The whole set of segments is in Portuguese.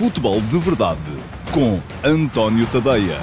Futebol de Verdade com António Tadeia.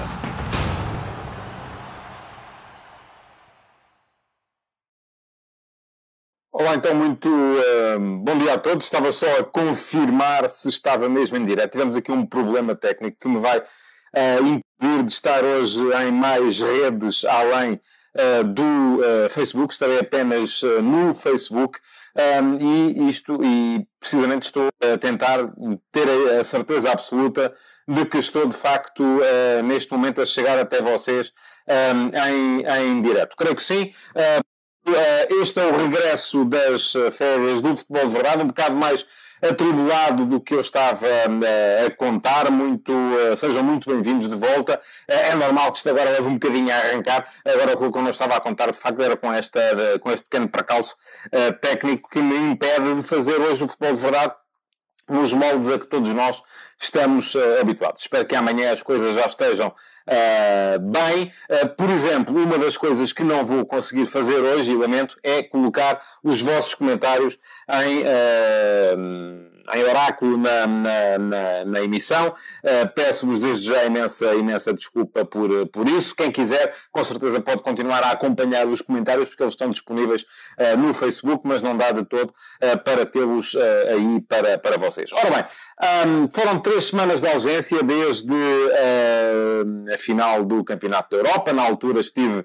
Olá, então, muito uh, bom dia a todos. Estava só a confirmar se estava mesmo em direto. Tivemos aqui um problema técnico que me vai uh, impedir de estar hoje em mais redes além uh, do Facebook. Estarei apenas no Facebook. Um, e isto, e precisamente estou a tentar ter a certeza absoluta de que estou de facto uh, neste momento a chegar até vocês um, em, em direto. Creio que sim. Uh, este é o regresso das férias do futebol de verdade, um bocado mais atribulado do que eu estava uh, a contar. Muito, uh, sejam muito bem-vindos de volta. Uh, é normal que isto agora leve um bocadinho a arrancar. Agora, o que eu não estava a contar, de facto, era com, esta, com este pequeno percalço técnico que me impede de fazer hoje o futebol de verdade nos moldes a que todos nós estamos uh, habituados. Espero que amanhã as coisas já estejam uh, bem. Uh, por exemplo, uma das coisas que não vou conseguir fazer hoje, e lamento, é colocar os vossos comentários em em oráculo na, na, na, na emissão. Uh, Peço-vos desde já imensa, imensa desculpa por, por isso. Quem quiser, com certeza pode continuar a acompanhar os comentários, porque eles estão disponíveis uh, no Facebook, mas não dá de todo uh, para tê-los aí para, para vocês. Ora bem, um, foram três semanas de ausência desde a final do Campeonato da Europa. Na altura estive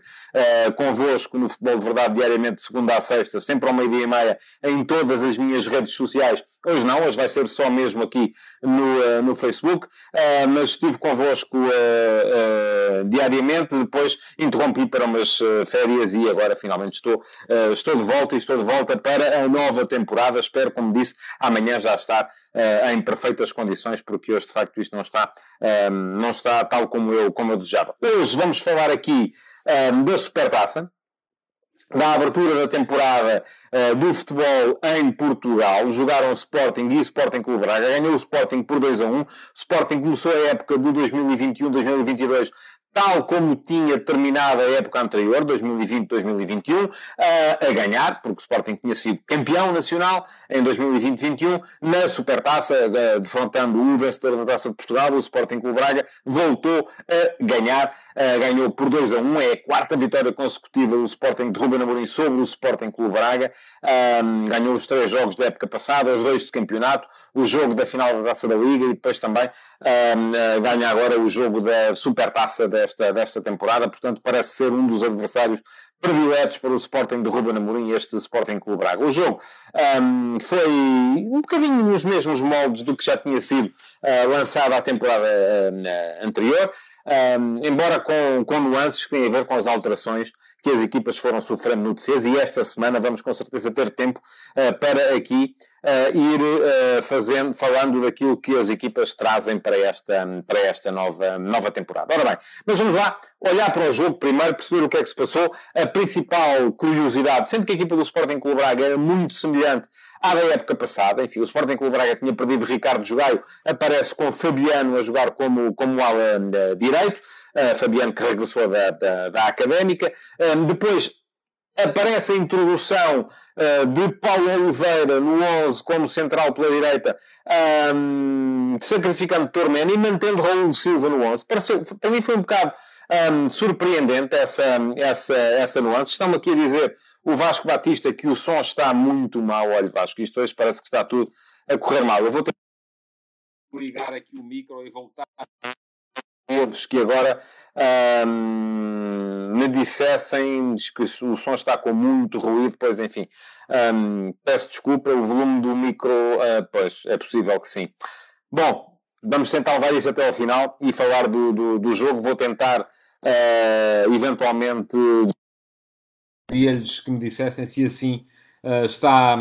convosco no Futebol de Verdade diariamente, de segunda a sexta, sempre ao meio-dia e meia, em todas as minhas redes sociais. Hoje não, hoje vai ser só mesmo aqui no, uh, no Facebook, uh, mas estive convosco uh, diariamente, depois interrompi para umas férias e agora finalmente estou, estou de volta e estou de volta para a nova temporada. Espero, como disse, amanhã já estar em perfeitas condições, porque hoje de facto isto não está, não está tal como eu, como eu desejava. Hoje vamos falar aqui da Supertaça da abertura da temporada uh, do futebol em Portugal. Jogaram Sporting e Sporting Clube Braga. Ganhou o Sporting por 2 a 1. Sporting começou a época de 2021-2022 tal como tinha terminado a época anterior, 2020-2021, a ganhar, porque o Sporting tinha sido campeão nacional em 2020-21, na Supertaça, defrontando o vencedor da Taça de Portugal, o Sporting Clube Braga, voltou a ganhar, ganhou por 2 a 1, é a quarta vitória consecutiva do Sporting de Ruben Amorim sobre o Sporting Clube Braga, ganhou os três jogos da época passada, os dois de campeonato, o jogo da final da Taça da Liga e depois também ganha agora o jogo da Supertaça desta, desta temporada, portanto parece ser um dos adversários prediletos para o Sporting de Ruben Amorim, este Sporting Clube Braga. O jogo um, foi um bocadinho nos mesmos moldes do que já tinha sido uh, lançado à temporada uh, anterior, um, embora com, com nuances que têm a ver com as alterações que as equipas foram sofrendo no defesa e esta semana vamos com certeza ter tempo uh, para aqui uh, ir uh, fazendo, falando daquilo que as equipas trazem para esta, para esta nova, nova temporada. Ora bem, mas vamos lá olhar para o jogo primeiro, perceber o que é que se passou. A principal curiosidade, sendo que a equipa do Sporting Clube Braga era muito semelhante à da época passada, enfim, o Sporting Clube Braga tinha perdido Ricardo Jogaio, aparece com Fabiano a jogar como, como ala direito, uh, Fabiano que regressou da, da, da Académica, um, depois aparece a introdução uh, de Paulo Oliveira no 11 como central pela direita, um, sacrificando Tormena e mantendo Raul Silva no 11. Pareceu, para mim foi um bocado um, surpreendente essa, essa, essa nuance. Estão aqui a dizer o Vasco Batista que o som está muito mal. Olha, Vasco, isto hoje parece que está tudo a correr mal. Eu vou ter ligar aqui o micro e voltar todos que agora me dissessem que o som está com muito ruído, pois enfim, peço desculpa, o volume do micro, uh, pois é possível que sim. Bom, vamos tentar levar isto até ao final e falar do, do, do jogo. Vou tentar uh, eventualmente pedia-lhes que me dissessem se assim uh, está,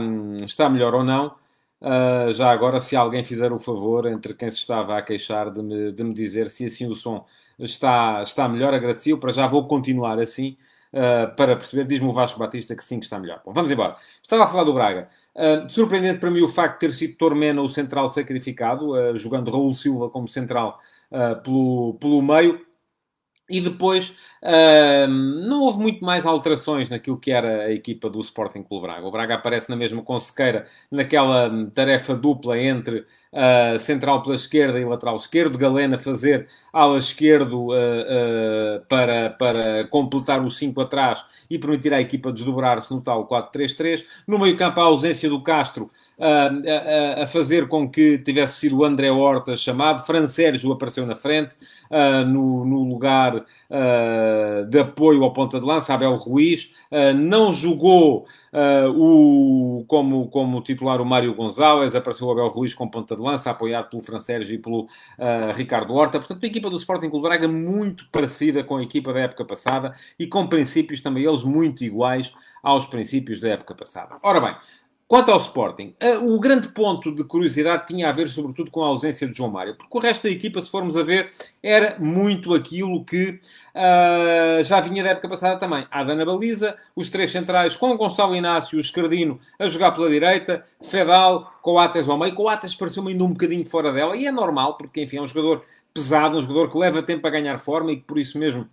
está melhor ou não. Uh, já agora, se alguém fizer o favor, entre quem se estava a queixar, de me, de me dizer se assim o som está, está melhor, agradecia. Para já vou continuar assim, uh, para perceber. Diz-me o Vasco Batista que sim, que está melhor. Bom, vamos embora. Estava a falar do Braga. Uh, surpreendente para mim o facto de ter sido Tormena o central sacrificado, jogando Raul Silva como central pelo, pelo meio e depois uh, não houve muito mais alterações naquilo que era a equipa do Sporting Clube Braga. O Braga aparece na mesma consequeira, naquela tarefa dupla entre uh, central pela esquerda e lateral esquerdo, Galena fazer ala esquerdo uh, para, para completar o 5 atrás e permitir à equipa desdobrar-se no tal 4-3-3. No meio campo, a ausência do Castro a, a, fazer com que tivesse sido o André Horta chamado. Fran Sérgio apareceu na frente, no, no, lugar de apoio ao ponta de lança, Abel Ruiz. não jogou o, como, como titular o Mário Gonzalez, apareceu o Abel Ruiz com ponta de lança, apoiado pelo Fran Sérgio e pelo Ricardo Horta. Portanto, a equipa do Sporting Clube Braga muito parecida com a equipa da época passada e com princípios também eles muito iguais aos princípios da época passada. Ora bem, Quanto ao Sporting, o grande ponto de curiosidade tinha a ver, sobretudo, com a ausência de João Mário, porque o resto da equipa, se formos a ver, era muito aquilo que uh, já vinha da época passada também. Ada na baliza, os três centrais com Gonçalo Inácio, o Escardino a jogar pela direita, Fedal, Coates ao meio. Coates pareceu-me ainda um bocadinho fora dela, e é normal, porque, enfim, é um jogador pesado, um jogador que leva tempo a ganhar forma e que, por isso mesmo,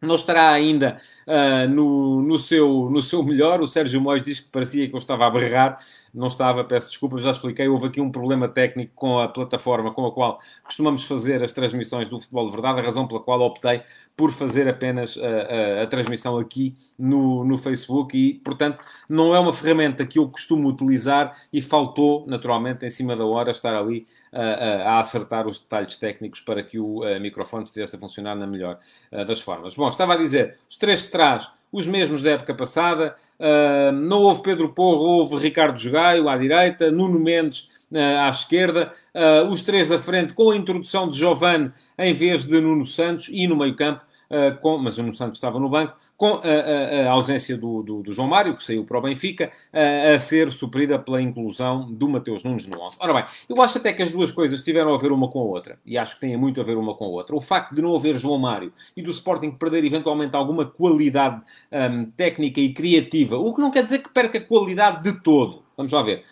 não estará ainda uh, no, no, seu, no seu melhor. O Sérgio Mois diz que parecia que eu estava a berrar. Não estava, peço desculpa, já expliquei. Houve aqui um problema técnico com a plataforma com a qual costumamos fazer as transmissões do Futebol de Verdade, a razão pela qual optei por fazer apenas a, transmissão aqui no, no Facebook e, portanto, não é uma ferramenta que eu costumo utilizar e faltou, naturalmente, em cima da hora, estar ali a, acertar os detalhes técnicos para que o microfone estivesse a funcionar na melhor das formas. Bom, estava a dizer, os três de trás, os mesmos da época passada, uh, não houve Pedro Porro, houve Ricardo Jogaio à direita, Nuno Mendes uh, à esquerda, uh, os três à frente com a introdução de Giovanni em vez de Nuno Santos e no meio campo Uh, com, mas o Nuno Santos estava no banco, com a, a, a ausência do, do, do, João Mário, que saiu para o Benfica, a ser suprida pela inclusão do Mateus Nunes no 11. Ora bem, eu acho até que as duas coisas tiveram a ver uma com a outra, e acho que têm muito a ver uma com a outra. O facto de não haver João Mário e do Sporting perder eventualmente alguma qualidade um, técnica e criativa, o que não quer dizer que perca qualidade de todo. Vamos lá ver.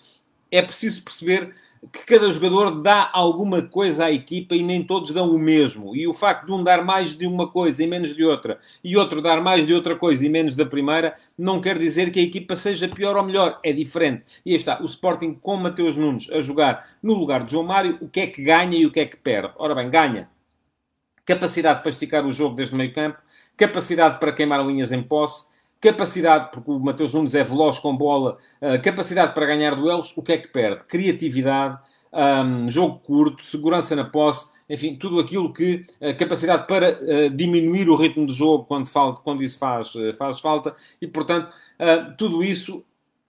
É preciso perceber que cada jogador dá alguma coisa à equipa e nem todos dão o mesmo. E o facto de um dar mais de uma coisa e menos de outra, e outro dar mais de outra coisa e menos da primeira, não quer dizer que a equipa seja pior ou melhor. É diferente. E aí está, o Sporting com Mateus Nunes a jogar no lugar de João Mário, o que é que ganha e o que é que perde? Ora bem, ganha capacidade para esticar o jogo desde o meio campo, capacidade para queimar linhas em posse, capacidade, porque o Mateus Nunes é veloz com bola, uh, capacidade para ganhar duelos, o que é que perde? Criatividade, um, jogo curto, segurança na posse, enfim, tudo aquilo que uh, capacidade para uh, diminuir o ritmo do jogo quando, falta, quando isso faz, faz falta, e portanto, tudo isso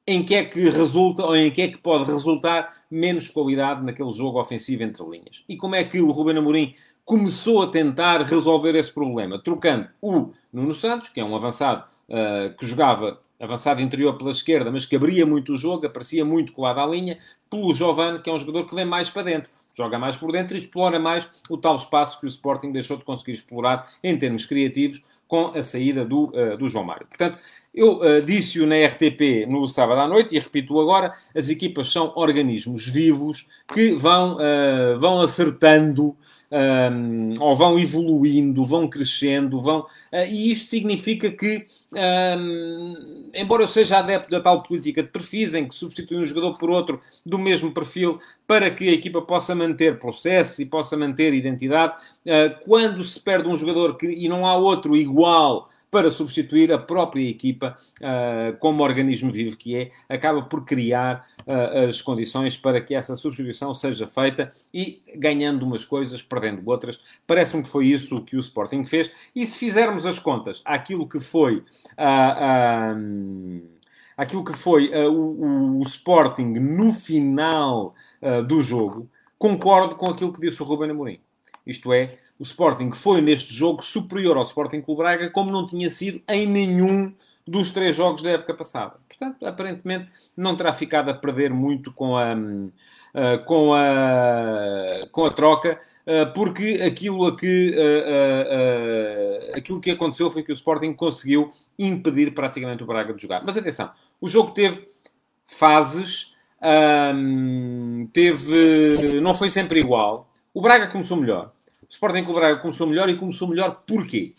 em que é que resulta ou em que é que pode resultar menos qualidade naquele jogo ofensivo entre linhas. E como é que o Ruben Amorim começou a tentar resolver esse problema? Trocando o Nuno Santos, que é um avançado uh, que jogava avançado interior pela esquerda, mas que abria muito o jogo, aparecia muito colado à linha, pelo Giovanni, que é um jogador que vem mais para dentro. Joga mais por dentro e explora mais o tal espaço que o Sporting deixou de conseguir explorar em termos criativos com a saída do, uh, do João Mário. Portanto, eu uh, disse-o na RTP no sábado à noite e repito agora: as equipas são organismos vivos que vão, uh, vão acertando um, ou vão evoluindo, vão crescendo, vão. Uh, e isto significa que, um, embora eu seja adepto da tal política de perfis, em que substitui um jogador por outro do mesmo perfil, para que a equipa possa manter processo e possa manter identidade, uh, quando se perde um jogador que, e não há outro igual para substituir a própria equipa uh, como organismo vivo que é, acaba por criar uh, as condições para que essa substituição seja feita e ganhando umas coisas, perdendo outras. Parece-me que foi isso que o Sporting fez. E se fizermos as contas àquilo que foi. Uh, aquilo que foi uh, o, o, Sporting no final uh, do jogo, concordo com aquilo que disse o Ruben Amorim. Isto é, o Sporting foi neste jogo superior ao Sporting Clube Braga, como não tinha sido em nenhum dos três jogos da época passada. Portanto, aparentemente não terá ficado a perder muito com a, uh, com a, com a troca, uh, porque aquilo, a que, uh, aquilo que aconteceu foi que o Sporting conseguiu impedir praticamente o Braga de jogar. Mas atenção, o jogo teve fases, um, teve, não foi sempre igual. O Braga começou melhor. O Sporting Clube Braga começou melhor e começou melhor porquê?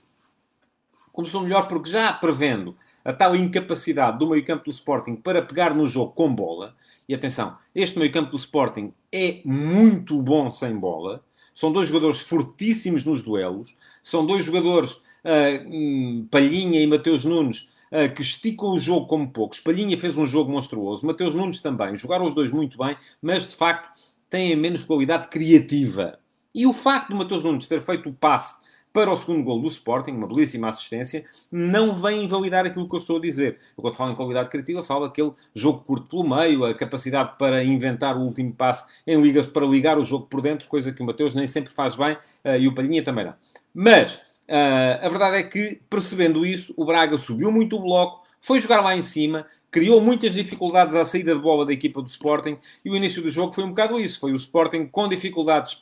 Começou melhor porque já prevendo a tal incapacidade do meio campo do Sporting para pegar no jogo com bola, E atenção, este meio campo do Sporting é muito bom sem bola. São dois jogadores fortíssimos nos duelos. São dois jogadores, uh, Palhinha e Mateus Nunes, uh, que esticam o jogo como poucos. Palhinha fez um jogo monstruoso. Mateus Nunes também. Jogaram os dois muito bem, mas de facto têm menos qualidade criativa. E o facto de Mateus Nunes ter feito o passe para o segundo gol do Sporting, uma belíssima assistência, não vem invalidar aquilo que eu estou a dizer. Eu, quando falo em qualidade criativa, falo aquele jogo curto pelo meio, a capacidade para inventar o último passe em ligas, para ligar o jogo por dentro, coisa que o Mateus nem sempre faz bem uh, e o Palhinha também não. Mas uh, a verdade é que, percebendo isso, o Braga subiu muito o bloco, foi jogar lá em cima, criou muitas dificuldades à saída de bola da equipa do Sporting e o início do jogo foi um bocado isso. Foi o Sporting com dificuldades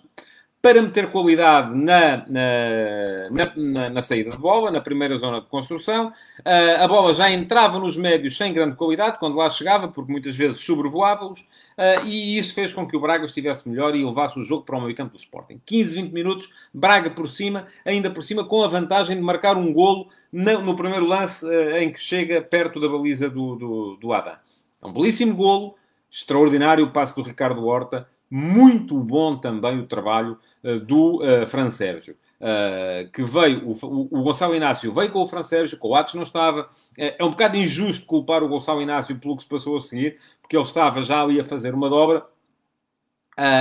para meter qualidade na, na, na, na, saída de bola, na primeira zona de construção. Uh, a bola já entrava nos médios sem grande qualidade, quando lá chegava, porque muitas vezes sobrevoava-os, uh, e isso fez com que o Braga estivesse melhor e levasse o jogo para o meio campo do Sporting. 15, 20 minutos, Braga por cima, ainda por cima com a vantagem de marcar um golo no, no primeiro lance uh, em que chega perto da baliza do, do, do Adam. É um belíssimo golo, extraordinário o passe do Ricardo Horta, muito bom também o trabalho uh, do uh, Fran Sérgio. Uh, que veio, o, o, Gonçalo Inácio veio com o Fran Sérgio, o Atos não estava. É, é um bocado injusto culpar o Gonçalo Inácio pelo que se passou a seguir, porque ele estava já ali a fazer uma dobra,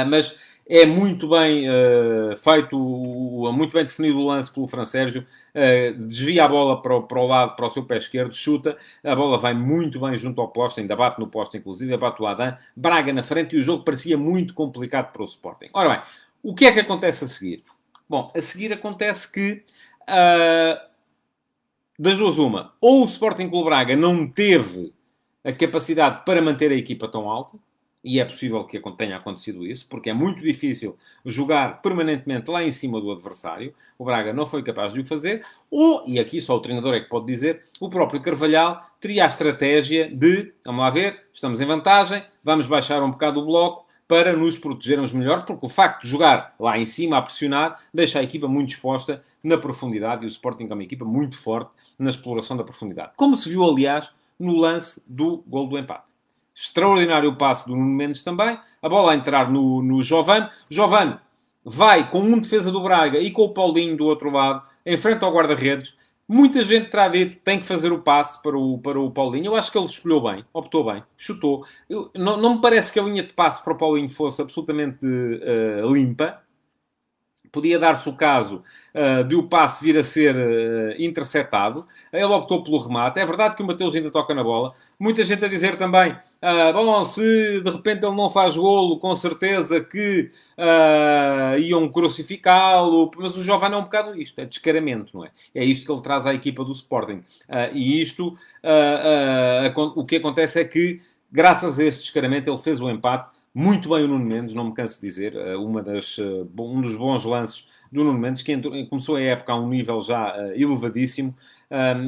mas é muito bem uh, feito, muito bem definido o lance pelo Fran Sérgio. Uh, desvia a bola para o, para o, lado, para o seu pé esquerdo, chuta. A bola vai muito bem junto ao poste, ainda bate no poste, inclusive, abate o Adam. Braga na frente e o jogo parecia muito complicado para o Sporting. Ora bem, o que é que acontece a seguir? Bom, a seguir acontece que. Uh, das duas, uma. Ou o Sporting Clube Braga não teve a capacidade para manter a equipa tão alta e é possível que tenha acontecido isso, porque é muito difícil jogar permanentemente lá em cima do adversário. O Braga não foi capaz de o fazer. Ou, e aqui só o treinador é que pode dizer, o próprio Carvalhal teria a estratégia de, vamos lá ver, estamos em vantagem, vamos baixar um bocado o bloco para nos protegermos melhor, porque o facto de jogar lá em cima a pressionar deixa a equipa muito exposta na profundidade e o Sporting é uma equipa muito forte na exploração da profundidade. Como se viu, aliás, no lance do gol do empate. Extraordinário o passe do Nuno Mendes também. A bola a entrar no, no Jovan. Jovan vai com um defesa do Braga e com o Paulinho do outro lado, em frente ao guarda-redes. Muita gente terá dito tem que fazer o passe para o, para o Paulinho. Eu acho que ele escolheu bem, optou bem, chutou. Eu, não, não me parece que a linha de passe para o Paulinho fosse absolutamente uh, limpa podia dar-se o caso uh, de o passe vir a ser uh, interceptado. Ele optou pelo remate. É verdade que o Mateus ainda toca na bola. Muita gente a dizer também, uh, bom, se de repente ele não faz golo, com certeza que iam crucificá-lo. Mas o Jovem é um bocado isto, é descaramento, não é? É isto que ele traz à equipa do Sporting. e isto, o que acontece é que, graças a esse descaramento, ele fez o empate muito bem o Nuno Mendes, não me canso de dizer, eh, uma das, eh, um dos bons lances do Nuno Mendes, que entrou, começou a época a um nível já uh, elevadíssimo,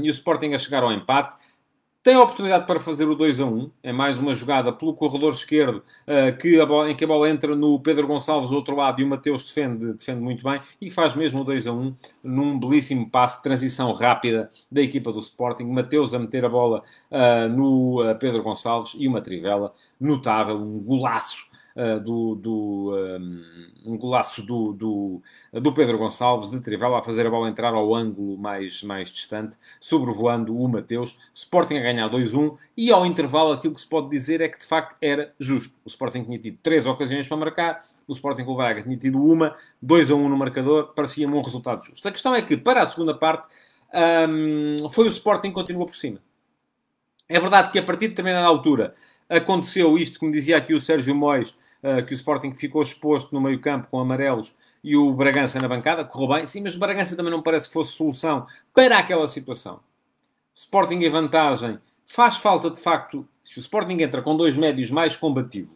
e o Sporting a chegar ao empate. Tem a oportunidade para fazer o 2 a 1. É mais uma jogada pelo corredor esquerdo uh, que bola, em que a bola entra no Pedro Gonçalves do outro lado e o Mateus defende, defende muito bem e faz mesmo o 2 a 1 num belíssimo passe de transição rápida da equipa do Sporting. Mateus a meter a bola uh, no uh, Pedro Gonçalves e uma trivela notável, um golaço do, do um, um golaço do, do, do, Pedro Gonçalves de Trivela a fazer a bola entrar ao ângulo mais, mais distante, sobrevoando o Mateus. Sporting a ganhar 2-1 e ao intervalo aquilo que se pode dizer é que de facto era justo. O Sporting tinha tido três ocasiões para marcar, o Sporting com o Braga tinha tido uma, 2 a 1 no marcador, parecia-me um resultado justo. A questão é que para a segunda parte um, foi o Sporting que continuou por cima. É verdade que a partir de determinada altura aconteceu isto, como dizia aqui o Sérgio Mois, que o Sporting ficou exposto no meio campo com amarelos e o Bragança na bancada, correu bem. Sim, mas o Bragança também não parece que fosse solução para aquela situação. Sporting em vantagem. Faz falta, de facto, se o Sporting entra com dois médios mais combativos,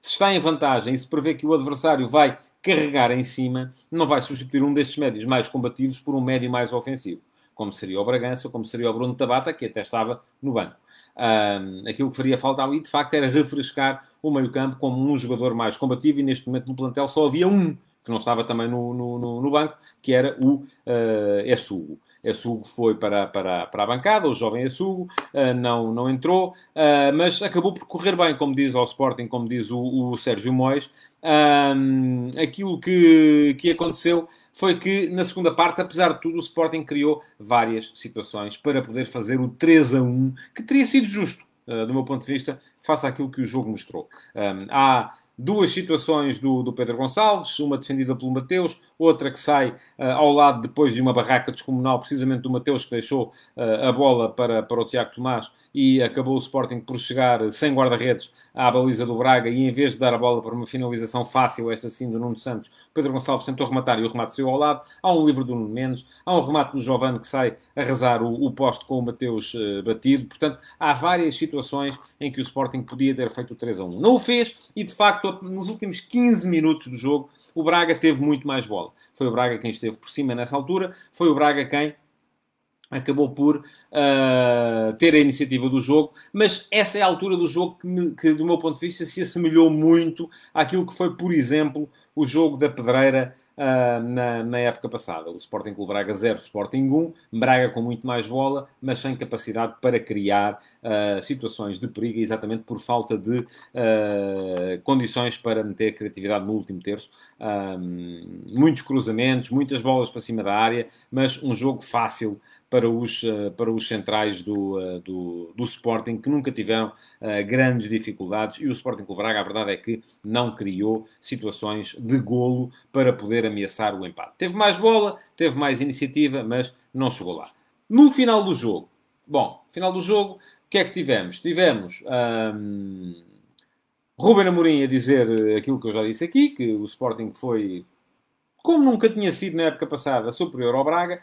se está em vantagem e se prevê que o adversário vai carregar em cima, não vai substituir um destes médios mais combativos por um médio mais ofensivo, como seria o Bragança, como seria o Bruno Tabata, que até estava no banco. Um, aquilo que faria falta ali, de facto, era refrescar o meio-campo como um jogador mais combativo e neste momento no plantel só havia um que não estava também no, no, no, banco, que era o uh. Essugo foi para, para, para a bancada, o jovem Essugo, uh, não, não entrou, uh, mas acabou por correr bem, como diz o Sporting, como diz o, o Sérgio Mois. Um, aquilo que, que aconteceu foi que, na segunda parte, apesar de tudo, o Sporting criou várias situações para poder fazer o 3 a 1, que teria sido justo, uh, do meu ponto de vista, face àquilo que o jogo mostrou. Um, há duas situações do, do Pedro Gonçalves, uma defendida pelo Mateus, outra que sai uh, ao lado depois de uma barraca descomunal, precisamente do Mateus, que deixou uh, a bola para, para o Tiago Tomás e acabou o Sporting por chegar sem guarda-redes à baliza do Braga e em vez de dar a bola para uma finalização fácil, esta sim do Nuno Santos, Pedro Gonçalves tentou rematar e o remate saiu ao lado. Há um livro do Nuno Mendes, há um remate do Giovanni que sai a rezar o, o poste com o Mateus uh, batido. Portanto, há várias situações em que o Sporting podia ter feito o 3 a 1. Não o fez e, de facto, nos últimos 15 minutos do jogo, o Braga teve muito mais bola. Foi o Braga quem esteve por cima nessa altura, foi o Braga quem acabou por uh, ter a iniciativa do jogo, mas essa é a altura do jogo que, que, do meu ponto de vista, se assemelhou muito àquilo que foi, por exemplo, o jogo da Pedreira uh, na, na, época passada. O Sporting Clube Braga 0, Sporting 1, Braga com muito mais bola, mas sem capacidade para criar uh, situações de perigo, exatamente por falta de uh, condições para meter criatividade no último terço. muitos cruzamentos, muitas bolas para cima da área, mas um jogo fácil para os, eh, para os centrais do, eh, do, do Sporting, que nunca tiveram uh, grandes dificuldades. E o Sporting Clube Braga, a verdade é que não criou situações de golo para poder ameaçar o empate. Teve mais bola, teve mais iniciativa, mas não chegou lá. No final do jogo, bom, final do jogo, o que é que tivemos? Tivemos. Um, Ruben Amorim a dizer aquilo que eu já disse aqui, que o Sporting foi, como nunca tinha sido na época passada, superior ao Braga,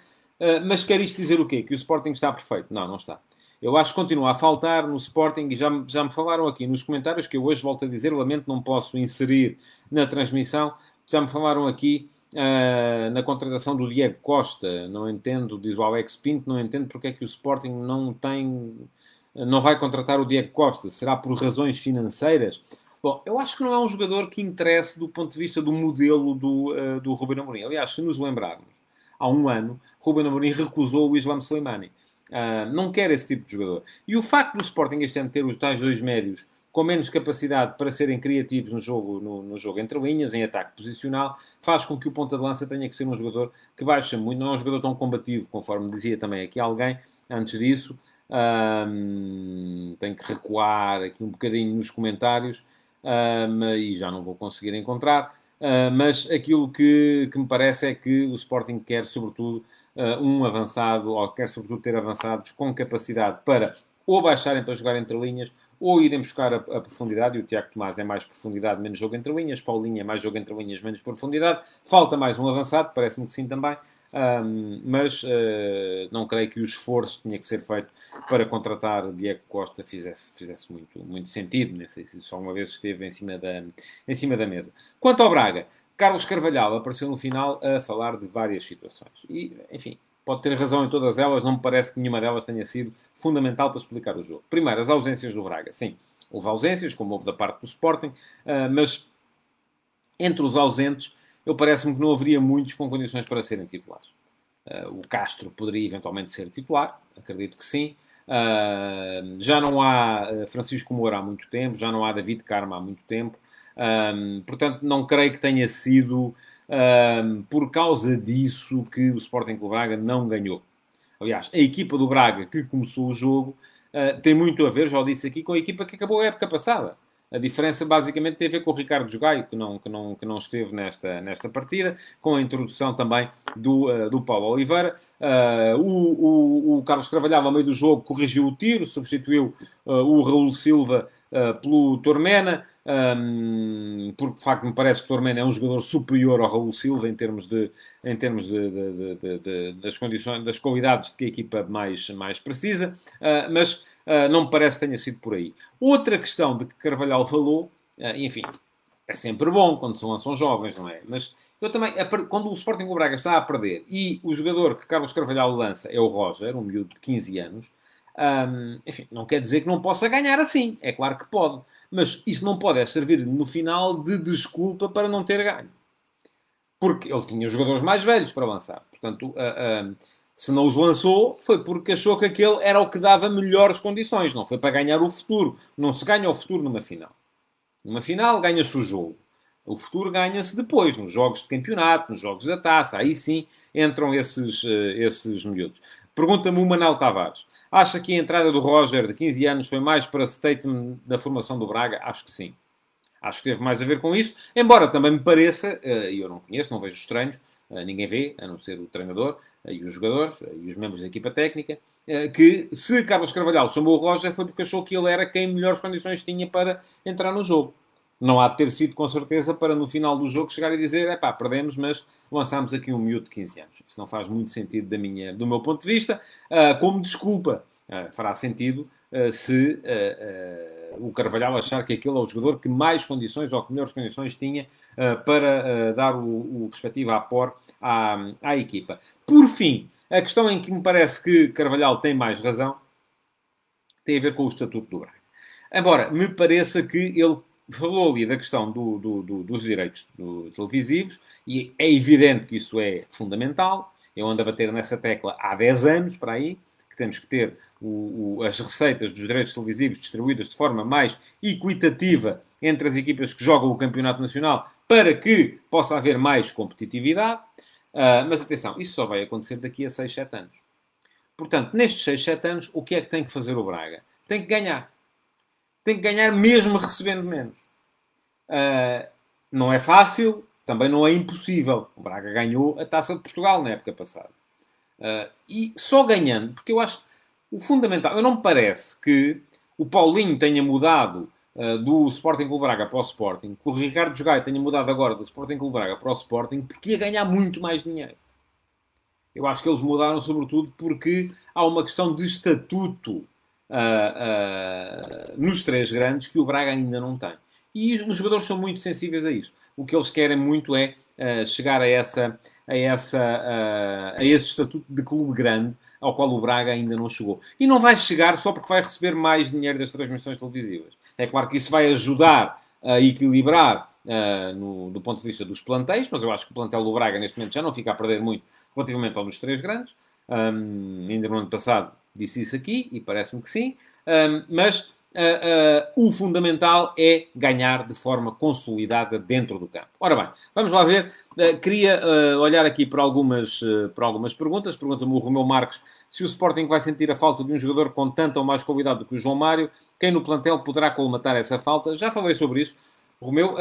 mas quer isto dizer o quê? Que o Sporting está perfeito? Não, não está. Eu acho que continua a faltar no Sporting, e já, já me falaram aqui nos comentários, que eu hoje volto a dizer, lamento, não posso inserir na transmissão, já me falaram aqui uh, na contratação do Diego Costa. Não entendo, diz o Alex Pinto, não entendo porque é que o Sporting não tem, não vai contratar o Diego Costa. Será por razões financeiras? Bom, eu acho que não é um jogador que interesse do ponto de vista do modelo do, uh, do Ruben Amorim. Aliás, se nos lembrarmos, há um ano, Ruben Amorim recusou o Islam Slimani. Uh, não quer esse tipo de jogador. E o facto do Sporting este ano ter os tais dois médios com menos capacidade para serem criativos no jogo, no, no, jogo entre linhas, em ataque posicional, faz com que o ponta de lança tenha que ser um jogador que baixa muito, não é um jogador tão combativo, conforme dizia também aqui alguém antes disso. Um, tenho que recuar aqui um bocadinho nos comentários um, e já não vou conseguir encontrar. Uh, mas aquilo que, que, me parece é que o Sporting quer, sobretudo, uh, um avançado, ou quer, sobretudo, ter avançados com capacidade para ou baixarem para jogar entre linhas, ou irem buscar a, a, profundidade, e o Tiago Tomás é mais profundidade, menos jogo entre linhas, Paulinho é mais jogo entre linhas, menos profundidade, falta mais um avançado, parece-me que sim também, um, mas uh, não creio que o esforço que tinha que ser feito para contratar Diego Costa fizesse, fizesse muito, muito sentido, nem sei se só uma vez esteve em cima, da, em cima da mesa. Quanto ao Braga, Carlos Carvalhal apareceu no final a falar de várias situações. E, enfim, pode ter razão em todas elas, não me parece que nenhuma delas tenha sido fundamental para explicar o jogo. Primeiro, as ausências do Braga. Sim, houve ausências, como houve da parte do Sporting, uh, mas entre os ausentes eu parece-me que não haveria muitos com condições para serem titulares. Uh, o Castro poderia eventualmente ser titular, acredito que sim. Uh, já não há ah, Francisco Moura há muito tempo, já não há David Carmo há muito tempo. portanto, não creio que tenha sido por causa disso que o Sporting Clube Braga não ganhou. Aliás, a equipa do Braga que começou o jogo uh, tem muito a ver, já o disse aqui, com a equipa que acabou a época passada. A diferença basicamente tem a ver com o Ricardo Jogaio, que não, que não, que não esteve nesta, nesta partida, com a introdução também do, uh, do Paulo Oliveira. Uh, o, o, o, Carlos Carvalhal, ao meio do jogo, corrigiu o tiro, substituiu uh, o Raul Silva pelo Tormena, um, porque de facto me parece que o Tormena é um jogador superior ao Raul Silva em termos, de, em termos de, de, de das condições, das qualidades de que a equipa mais, mais precisa, mas Uh, não me parece que tenha sido por aí. Outra questão de que Carvalhal falou, uh, enfim, é sempre bom quando se lançam jovens, não é? Mas eu também, quando o Sporting o Braga está a perder e o jogador que Carlos Carvalhal lança é o Roger, um miúdo de 15 anos, um, enfim, não quer dizer que não possa ganhar assim. É claro que pode. Mas isso não pode é servir no final de desculpa para não ter ganho. Porque ele tinha jogadores mais velhos para lançar. Portanto, uh, Se não os lançou, foi porque achou que aquele era o que dava melhores condições. Não foi para ganhar o futuro. Não se ganha o futuro numa final. Numa final, ganha-se o jogo. O futuro ganha-se depois, nos jogos de campeonato, nos jogos da taça. Aí sim entram esses, uh, esses miúdos. Pergunta-me o Manel Tavares. Acha que a entrada do Roger, de 15 anos, foi mais para statement da formação do Braga? Acho que sim. Acho que teve mais a ver com isso. Embora também me pareça, uh, e eu não conheço, não vejo estranhos, uh, ninguém vê, a não ser o treinador e os jogadores e os membros da equipa técnica, que se Carlos Carvalhal chamou o Roger foi porque achou que ele era quem melhores condições tinha para entrar no jogo não há de ter sido com certeza para no final do jogo chegar e dizer é pá, perdemos, mas lançámos aqui um miúdo de 15 anos. Isso não faz muito sentido da minha, do meu ponto de vista. Uh, como desculpa, uh, fará sentido se o Carvalhal achar que aquele é o jogador que mais condições ou que melhores condições tinha para dar o, o perspectivo à POR à, à equipa. Por fim, a questão em que me parece que Carvalhal tem mais razão tem a ver com o Estatuto do Braga. Embora me pareça que ele falou ali da questão do, do, do, dos direitos televisivos e é evidente que isso é fundamental. Eu ando a bater nessa tecla há 10 anos, para aí, que temos que ter o, o, as receitas dos direitos televisivos distribuídas de forma mais equitativa entre as equipas que jogam o Campeonato Nacional para que possa haver mais competitividade. Uh, mas atenção, isso só vai acontecer daqui a 6, 7 anos. Portanto, nestes 6, 7 anos, o que é que tem que fazer o Braga? Tem que ganhar tem que ganhar mesmo recebendo menos. Uh, não é fácil, também não é impossível. O Braga ganhou a Taça de Portugal na época passada. Uh, e só ganhando, porque eu acho o fundamental, eu não me parece que o Paulinho tenha mudado uh, do Sporting Clube Braga para o Sporting, que o Ricardo Jogai tenha mudado agora do Sporting Clube Braga para o Sporting, porque ia ganhar muito mais dinheiro. Eu acho que eles mudaram sobretudo porque há uma questão de estatuto uh, nos três grandes que o Braga ainda não tem. E os jogadores são muito sensíveis a isso. O que eles querem muito é uh, chegar a, essa, a, essa, a esse estatuto de clube grande ao qual o Braga ainda não chegou. E não vai chegar só porque vai receber mais dinheiro das transmissões televisivas. É claro que isso vai ajudar a equilibrar uh, no, do ponto de vista dos plantéis, mas eu acho que o plantel do Braga neste momento já não fica a perder muito relativamente ao dos três grandes. Um, ainda no ano passado disse isso aqui e parece-me que sim, um, mas uh, uh, o fundamental é ganhar de forma consolidada dentro do campo. Ora bem, vamos lá ver. Uh, queria olhar aqui para algumas, para algumas perguntas. Pergunta-me o Romeu Marques se o Sporting vai sentir a falta de um jogador com tanta ou mais qualidade do que o João Mário. Quem no plantel poderá colmatar essa falta? Já falei sobre isso. Romeu,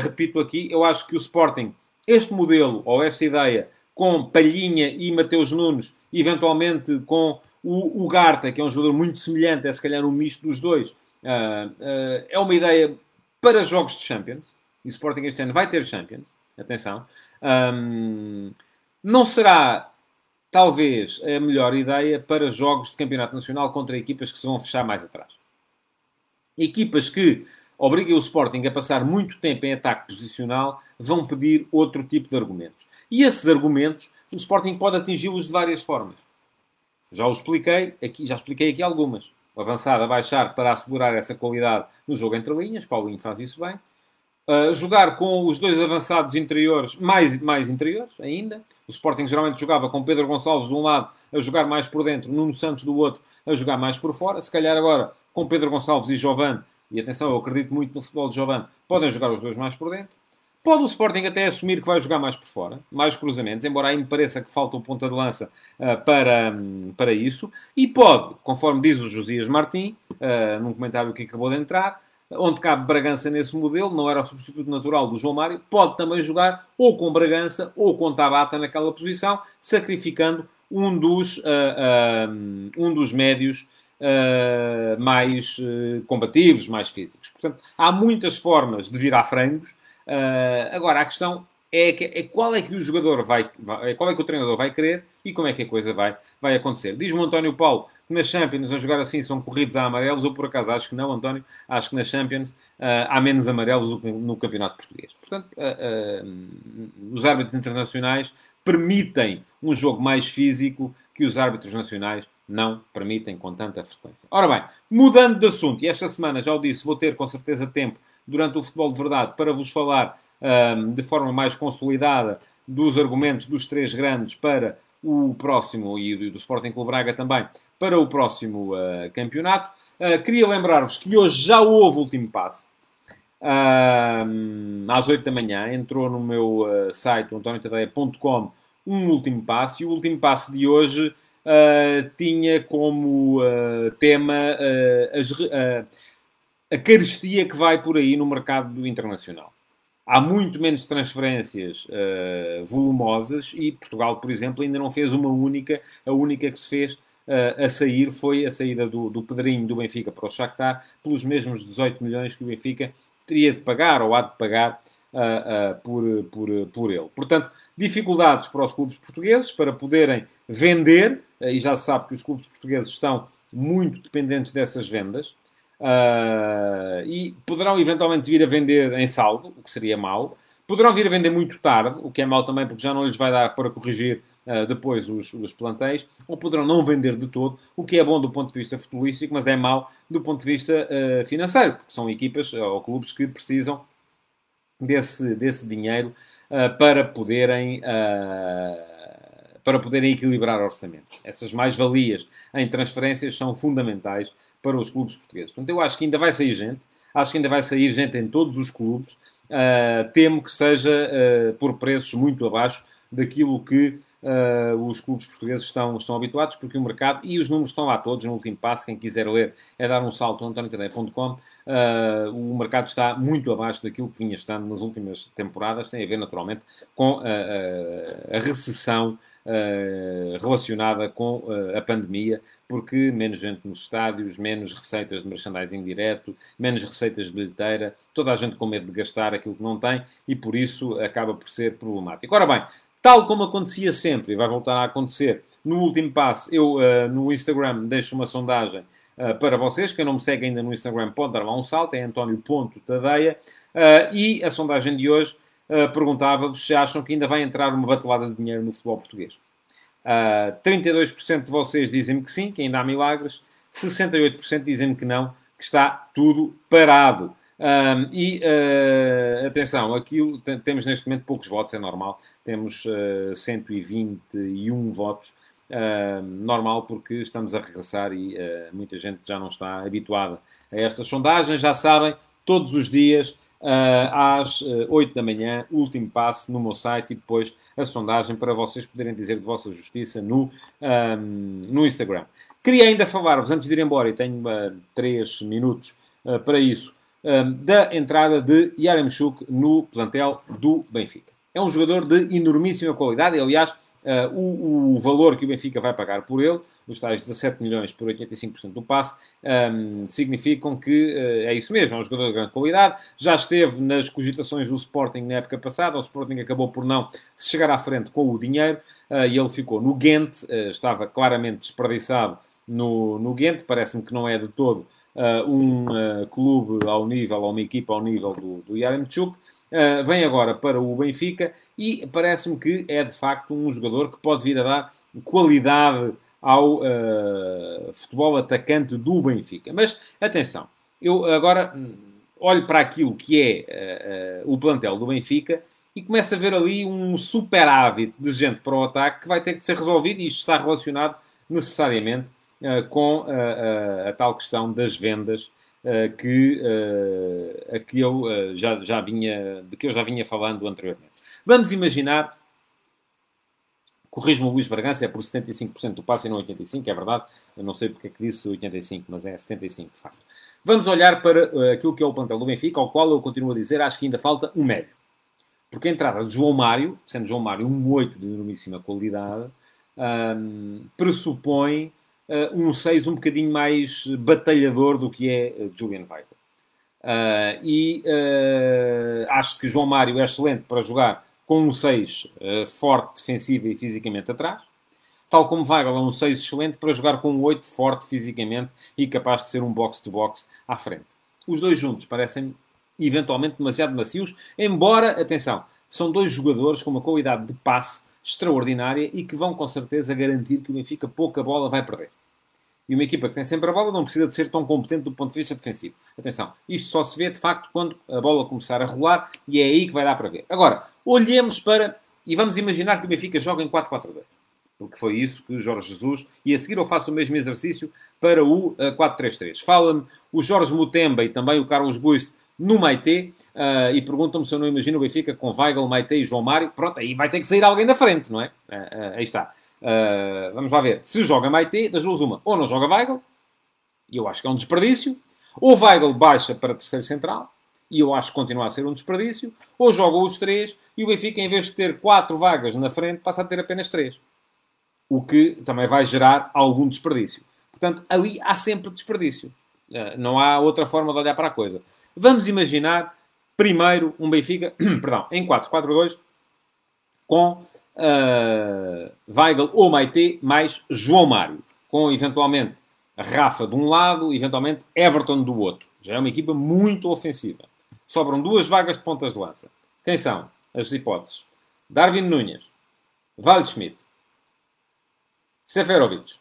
repito aqui, eu acho que o Sporting, este modelo ou esta ideia com Palhinha e Mateus Nunes, eventualmente com o, o Garta, que é um jogador muito semelhante, é se calhar um misto dos dois, uh, uh, é uma ideia para jogos de Champions. E o Sporting este ano vai ter Champions. Atenção. Um, não será, talvez, a melhor ideia para jogos de Campeonato Nacional contra equipas que se vão fechar mais atrás. Equipas que obriguem o Sporting a passar muito tempo em ataque posicional vão pedir outro tipo de argumentos. E esses argumentos, o Sporting pode atingi-los de várias formas. Já o expliquei aqui, já expliquei aqui algumas. O avançado a baixar para assegurar essa qualidade no jogo entre linhas, Paulinho faz isso bem. Uh, jogar com os dois avançados interiores, mais, mais interiores ainda. O Sporting geralmente jogava com Pedro Gonçalves de um lado a jogar mais por dentro, Nuno Santos do outro a jogar mais por fora. Se calhar agora com Pedro Gonçalves e Jovane, e atenção, eu acredito muito no futebol de Jovane, podem jogar os dois mais por dentro. Pode o Sporting até assumir que vai jogar mais por fora, mais cruzamentos, embora aí me pareça que falta o ponta de lança uh, para, um, para isso. E pode, conforme diz o Josias Martins, uh, num comentário que acabou de entrar, onde cabe Bragança nesse modelo, não era o substituto natural do João Mário, pode também jogar ou com Bragança ou com Tabata naquela posição, sacrificando um dos, uh, um dos médios mais combativos, mais físicos. Portanto, há muitas formas de virar frangos Uh, agora, a questão é, que, é qual é que o jogador vai, vai, qual é que o treinador vai querer e como é que a coisa vai, vai acontecer. Diz-me o António Paulo que nas Champions a jogar assim são corridos a amarelos, ou por acaso acho que não, António, acho que nas Champions uh, há menos amarelos do que no Campeonato Português. Portanto, uh, os árbitros internacionais permitem um jogo mais físico que os árbitros nacionais não permitem com tanta frequência. Ora bem, mudando de assunto, e esta semana já o disse, vou ter com certeza tempo durante o futebol de verdade para vos falar um, de forma mais consolidada dos argumentos dos três grandes para o próximo, e do Sporting Clube Braga também, para o próximo uh, campeonato. Uh, queria lembrar-vos que hoje já houve o último passe. Uh, às 8 da manhã, entrou no meu uh, site, antoniotadeia.com, um último passe. E o último passe de hoje tinha como tema as, a carestia que vai por aí no mercado internacional há muito menos transferências uh, volumosas e Portugal, por exemplo, ainda não fez uma única. A única que se fez uh, a sair foi a saída do, do Pedrinho do Benfica para o Shakhtar pelos mesmos 18 milhões que o Benfica teria de pagar ou há de pagar uh, por, por, por ele. Portanto, dificuldades para os clubes portugueses para poderem vender, e já se sabe que os clubes portugueses estão muito dependentes dessas vendas. Uh, e poderão eventualmente vir a vender em saldo, o que seria mau. Poderão vir a vender muito tarde, o que é mau também, porque já não lhes vai dar para corrigir uh, depois os, os plantéis. Ou poderão não vender de todo, o que é bom do ponto de vista futebolístico, mas é mau do ponto de vista uh, financeiro, porque são equipas ou clubes que precisam desse, desse dinheiro para poderem para poderem equilibrar orçamentos. Essas mais-valias em transferências são fundamentais para os clubes portugueses. Portanto, eu acho que ainda vai sair gente, acho que ainda vai sair gente em todos os clubes. Uh, temo que seja uh, por preços muito abaixo daquilo que uh, os clubes portugueses estão, estão habituados, porque o mercado, e os números estão lá todos no último passo, quem quiser ler é dar um salto no antoniotadeia.com, o mercado está muito abaixo daquilo que vinha estando nas últimas temporadas, tem a ver naturalmente com a recessão uh, relacionada com uh, a pandemia, porque menos gente nos estádios, menos receitas de merchandising direto, menos receitas de bilheteira, toda a gente com medo de gastar aquilo que não tem e por isso acaba por ser problemático. Ora bem, tal como acontecia sempre e vai voltar a acontecer, no último passo, eu uh, no Instagram deixo uma sondagem para vocês. Quem não me segue ainda no Instagram pode dar lá um salto, é António.tadeia. Uh, e a sondagem de hoje uh, perguntava-vos se acham que ainda vai entrar uma batelada de dinheiro no futebol português. Uh, 32% de vocês dizem-me que sim, que ainda há milagres. 68% dizem-me que não, que está tudo parado. Um, e uh, atenção, aquilo temos neste momento poucos votos, é normal. Temos uh, 121 votos. Uh, normal porque estamos a regressar e muita gente já não está habituada a estas sondagens. Já sabem, todos os dias às uh, eh, 8 da manhã, último passo no meu site e depois a sondagem para vocês poderem dizer de vossa justiça no, um, no Instagram. Queria ainda falar-vos, antes de ir embora, e tenho uh, 3 minutos uh, para isso, da entrada de Yaremchuk no plantel do Benfica. É um jogador de enormíssima qualidade, aliás, Uh, o, o, valor que o Benfica vai pagar por ele, os tais 17 milhões por 85% do passe, um, significam que uh, é isso mesmo, é um jogador de grande qualidade. Já esteve nas cogitações do Sporting na época passada, o Sporting acabou por não chegar à frente com o dinheiro uh, e ele ficou no Ghent, estava claramente desperdiçado no, no Ghent, parece-me que não é de todo um clube ao nível, ou uma equipa ao nível do, do Yaremchuk. Vem agora para o Benfica e parece-me que é de facto um jogador que pode vir a dar qualidade ao uh, futebol atacante do Benfica. Mas atenção, eu agora hum, olho para aquilo que é uh, o plantel do Benfica e começo a ver ali um superávit de gente para o ataque que vai ter que ser resolvido e isto está relacionado necessariamente com a tal questão das vendas uh, que, uh, a que eu uh, já, já vinha, de que eu já vinha falando anteriormente. Vamos imaginar, corrijo-me Luís Bragança, é por 75% do passe e não 85%, é verdade, eu não sei porque é que disse 85%, mas é 75% de facto. Vamos olhar para aquilo que é o plantel do Benfica, ao qual eu continuo a dizer, acho que ainda falta um médio. Porque a entrada de João Mário, sendo João Mário um 8 de enormíssima qualidade, um, pressupõe um 6 um bocadinho mais batalhador do que é uh, Julian Weigl. Uh, e uh, acho que João Mário é excelente para jogar com um 6 forte, defensivo e fisicamente atrás. Tal como Weigl é um 6 excelente para jogar com um 8 forte fisicamente e capaz de ser um box-to-box -box à frente. Os dois juntos parecem eventualmente demasiado macios, embora, atenção, são dois jogadores com uma qualidade de passe extraordinária e que vão com certeza garantir que o Benfica pouca bola vai perder. E uma equipa que tem sempre a bola não precisa de ser tão competente do ponto de vista defensivo. Atenção, isto só se vê de facto quando a bola começar a rolar e é aí que vai dar para ver. Agora, olhemos para. e vamos imaginar que o Benfica joga em 4-4-2. porque foi isso que o Jorge Jesus, e a seguir eu faço o mesmo exercício para o uh, 4-3-3. Fala-me o Jorge Mutemba e também o Carlos Guist no Maite uh, e perguntam-me se eu não imagino o Benfica com Weigl, Maite e João Mário. Pronto, aí vai ter que sair alguém da frente, não é? Uh, aí está. vamos lá ver. Se joga Maite, das duas uma, ou não joga Weigl, e eu acho que é um desperdício, ou Weigl baixa para terceiro central, e eu acho que continua a ser um desperdício, ou jogam os três e o Benfica, em vez de ter quatro vagas na frente, passa a ter apenas três. O que também vai gerar algum desperdício. Portanto, ali há sempre desperdício. Uh, não há outra forma de olhar para a coisa. Vamos imaginar, primeiro, um Benfica, perdão, em 4-4-2, com uh, Weigl ou Maite, mais João Mário. Com, eventualmente, Rafa de um lado, eventualmente Everton do outro. Já é uma equipa muito ofensiva. Sobram duas vagas de pontas de lança. Quem são as hipóteses? Darwin Nunes, Waldschmidt, Seferovic,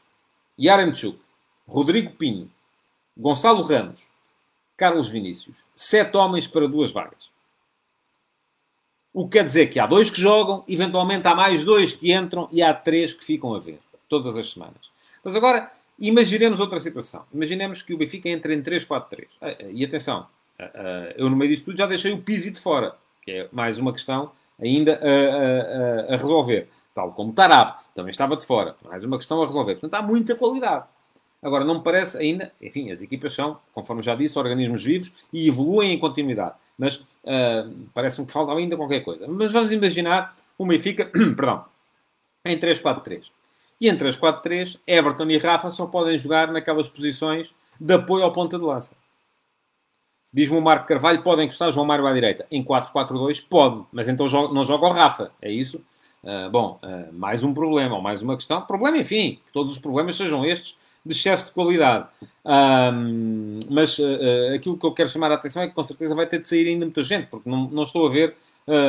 Yaremchuk, Rodrigo Pinho, Gonçalo Ramos, Carlos Vinícius. Sete homens para duas vagas. O que quer dizer que há dois que jogam, eventualmente há mais dois que entram e há três que ficam a ver, todas as semanas. Mas agora, imaginemos outra situação. Imaginemos que o Benfica entra em 3-4-3. Ah, ah, e atenção, eu no meio disto tudo já deixei o Pizzi de fora, que é mais uma questão ainda a, a, a resolver. Tal como Tarabt, também estava de fora. Mais uma questão a resolver. Portanto, há muita qualidade. Agora, não me parece ainda... Enfim, as equipas são, conforme já disse, organismos vivos e evoluem em continuidade. Mas uh, parece-me que falta ainda qualquer coisa. Mas vamos imaginar o Benfica, perdão, em 3-4-3. E em 3-4-3, Everton e Rafa só podem jogar naquelas posições de apoio ao ponta de lança. Diz-me o Marco Carvalho, podem encostar João Mário à direita. Em 4-4-2 pode, mas então não joga o Rafa. É isso? Uh, bom, uh, mais um problema, ou mais uma questão. Problema, enfim, que todos os problemas sejam estes de excesso de qualidade. Um, mas uh, aquilo que eu quero chamar a atenção é que com certeza vai ter de sair ainda muita gente, porque não, não estou a ver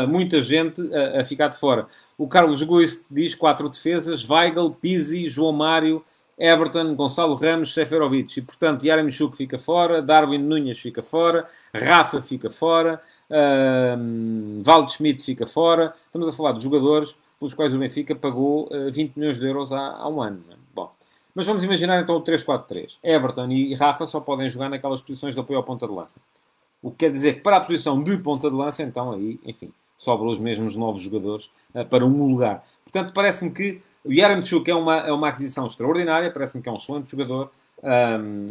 muita gente a, ficar de fora. O Carlos Guist diz quatro defesas: Weigl, Pizzi, João Mário, Everton, Gonçalo Ramos, Seferovic. E, portanto, Yaramchuk fica fora, Darwin Nunes fica fora, Rafa fica fora, uh, Waldschmidt fica fora. Estamos a falar de jogadores pelos quais o Benfica pagou uh, eh, 20 milhões de euros há, há um ano. É? Bom, mas vamos imaginar então o 3-4-3. Everton e Rafa só podem jogar naquelas posições de apoio ao ponta de lança. O que quer dizer que para a posição de ponta de lança, então aí, enfim, sobram os mesmos novos jogadores uh, para um lugar. Portanto, parece-me que o Yaramchuk é uma, é uma aquisição extraordinária, parece-me que é um excelente jogador,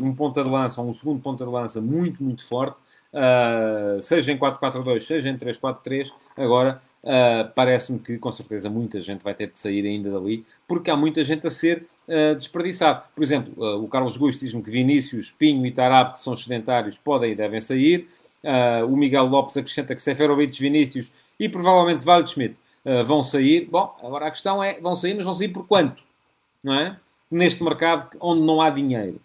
um, ponta de lança, um segundo ponta de lança muito, muito forte, uh, seja em 4-4-2, seja em 3-4-3. Agora, Uh, Parece-me que com certeza muita gente vai ter de sair ainda dali, porque há muita gente a ser uh, desperdiçado. Por exemplo, o Carlos Gusto diz-me que Vinícius, Pinho e Tarapte são sedentários, podem e devem sair. o Miguel Lopes acrescenta que Seferovic, Vinícius e provavelmente Waldschmidt vão sair. Bom, agora a questão é, vão sair, mas vão sair por quanto? Não é? Neste mercado onde não há dinheiro.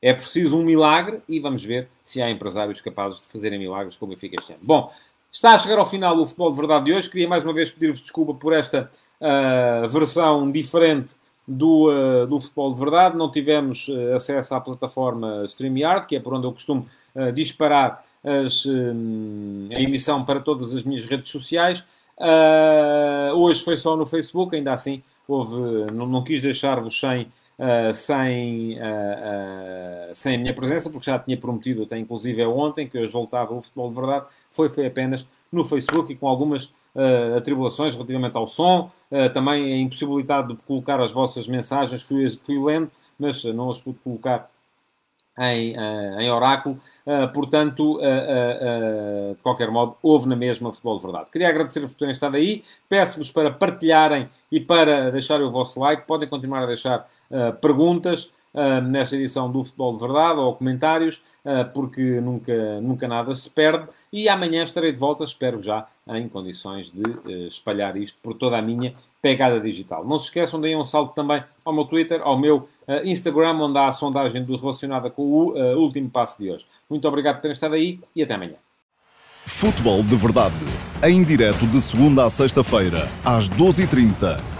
É preciso um milagre e vamos ver se há empresários capazes de fazerem milagres como fica este ano. Bom, Está a chegar ao final o Futebol de Verdade de hoje. Queria mais uma vez pedir-vos desculpa por esta uh, versão diferente do, uh, do Futebol de Verdade. Não tivemos uh, acesso à plataforma StreamYard, que é por onde eu costumo disparar as, a emissão para todas as minhas redes sociais. Hoje foi só no Facebook, ainda assim houve, não, não quis deixar-vos sem uh, sem, uh, uh, sem a minha presença, porque já tinha prometido, até inclusive é ontem, que hoje voltava o futebol de verdade, foi, foi apenas no Facebook e com algumas atribulações relativamente ao som, também a impossibilidade de colocar as vossas mensagens, fui, fui lendo, mas não as pude colocar em, uh, em oráculo. Uh, portanto, uh, de qualquer modo, houve na mesma futebol de verdade. Queria agradecer-vos por terem estado aí. Peço-vos para partilharem e para deixarem o vosso like. Podem continuar a deixar perguntas. nesta edição do Futebol de Verdade ou comentários, porque nunca, nunca nada se perde. E amanhã estarei de volta, espero já em condições de espalhar isto por toda a minha pegada digital. Não se esqueçam, deem um salto também ao meu Twitter, ao meu uh, Instagram, onde há a sondagem do, relacionada com o uh, último passo de hoje. Muito obrigado por terem estado aí e até amanhã. Futebol de Verdade, em direto de segunda a sexta-feira, às 12h30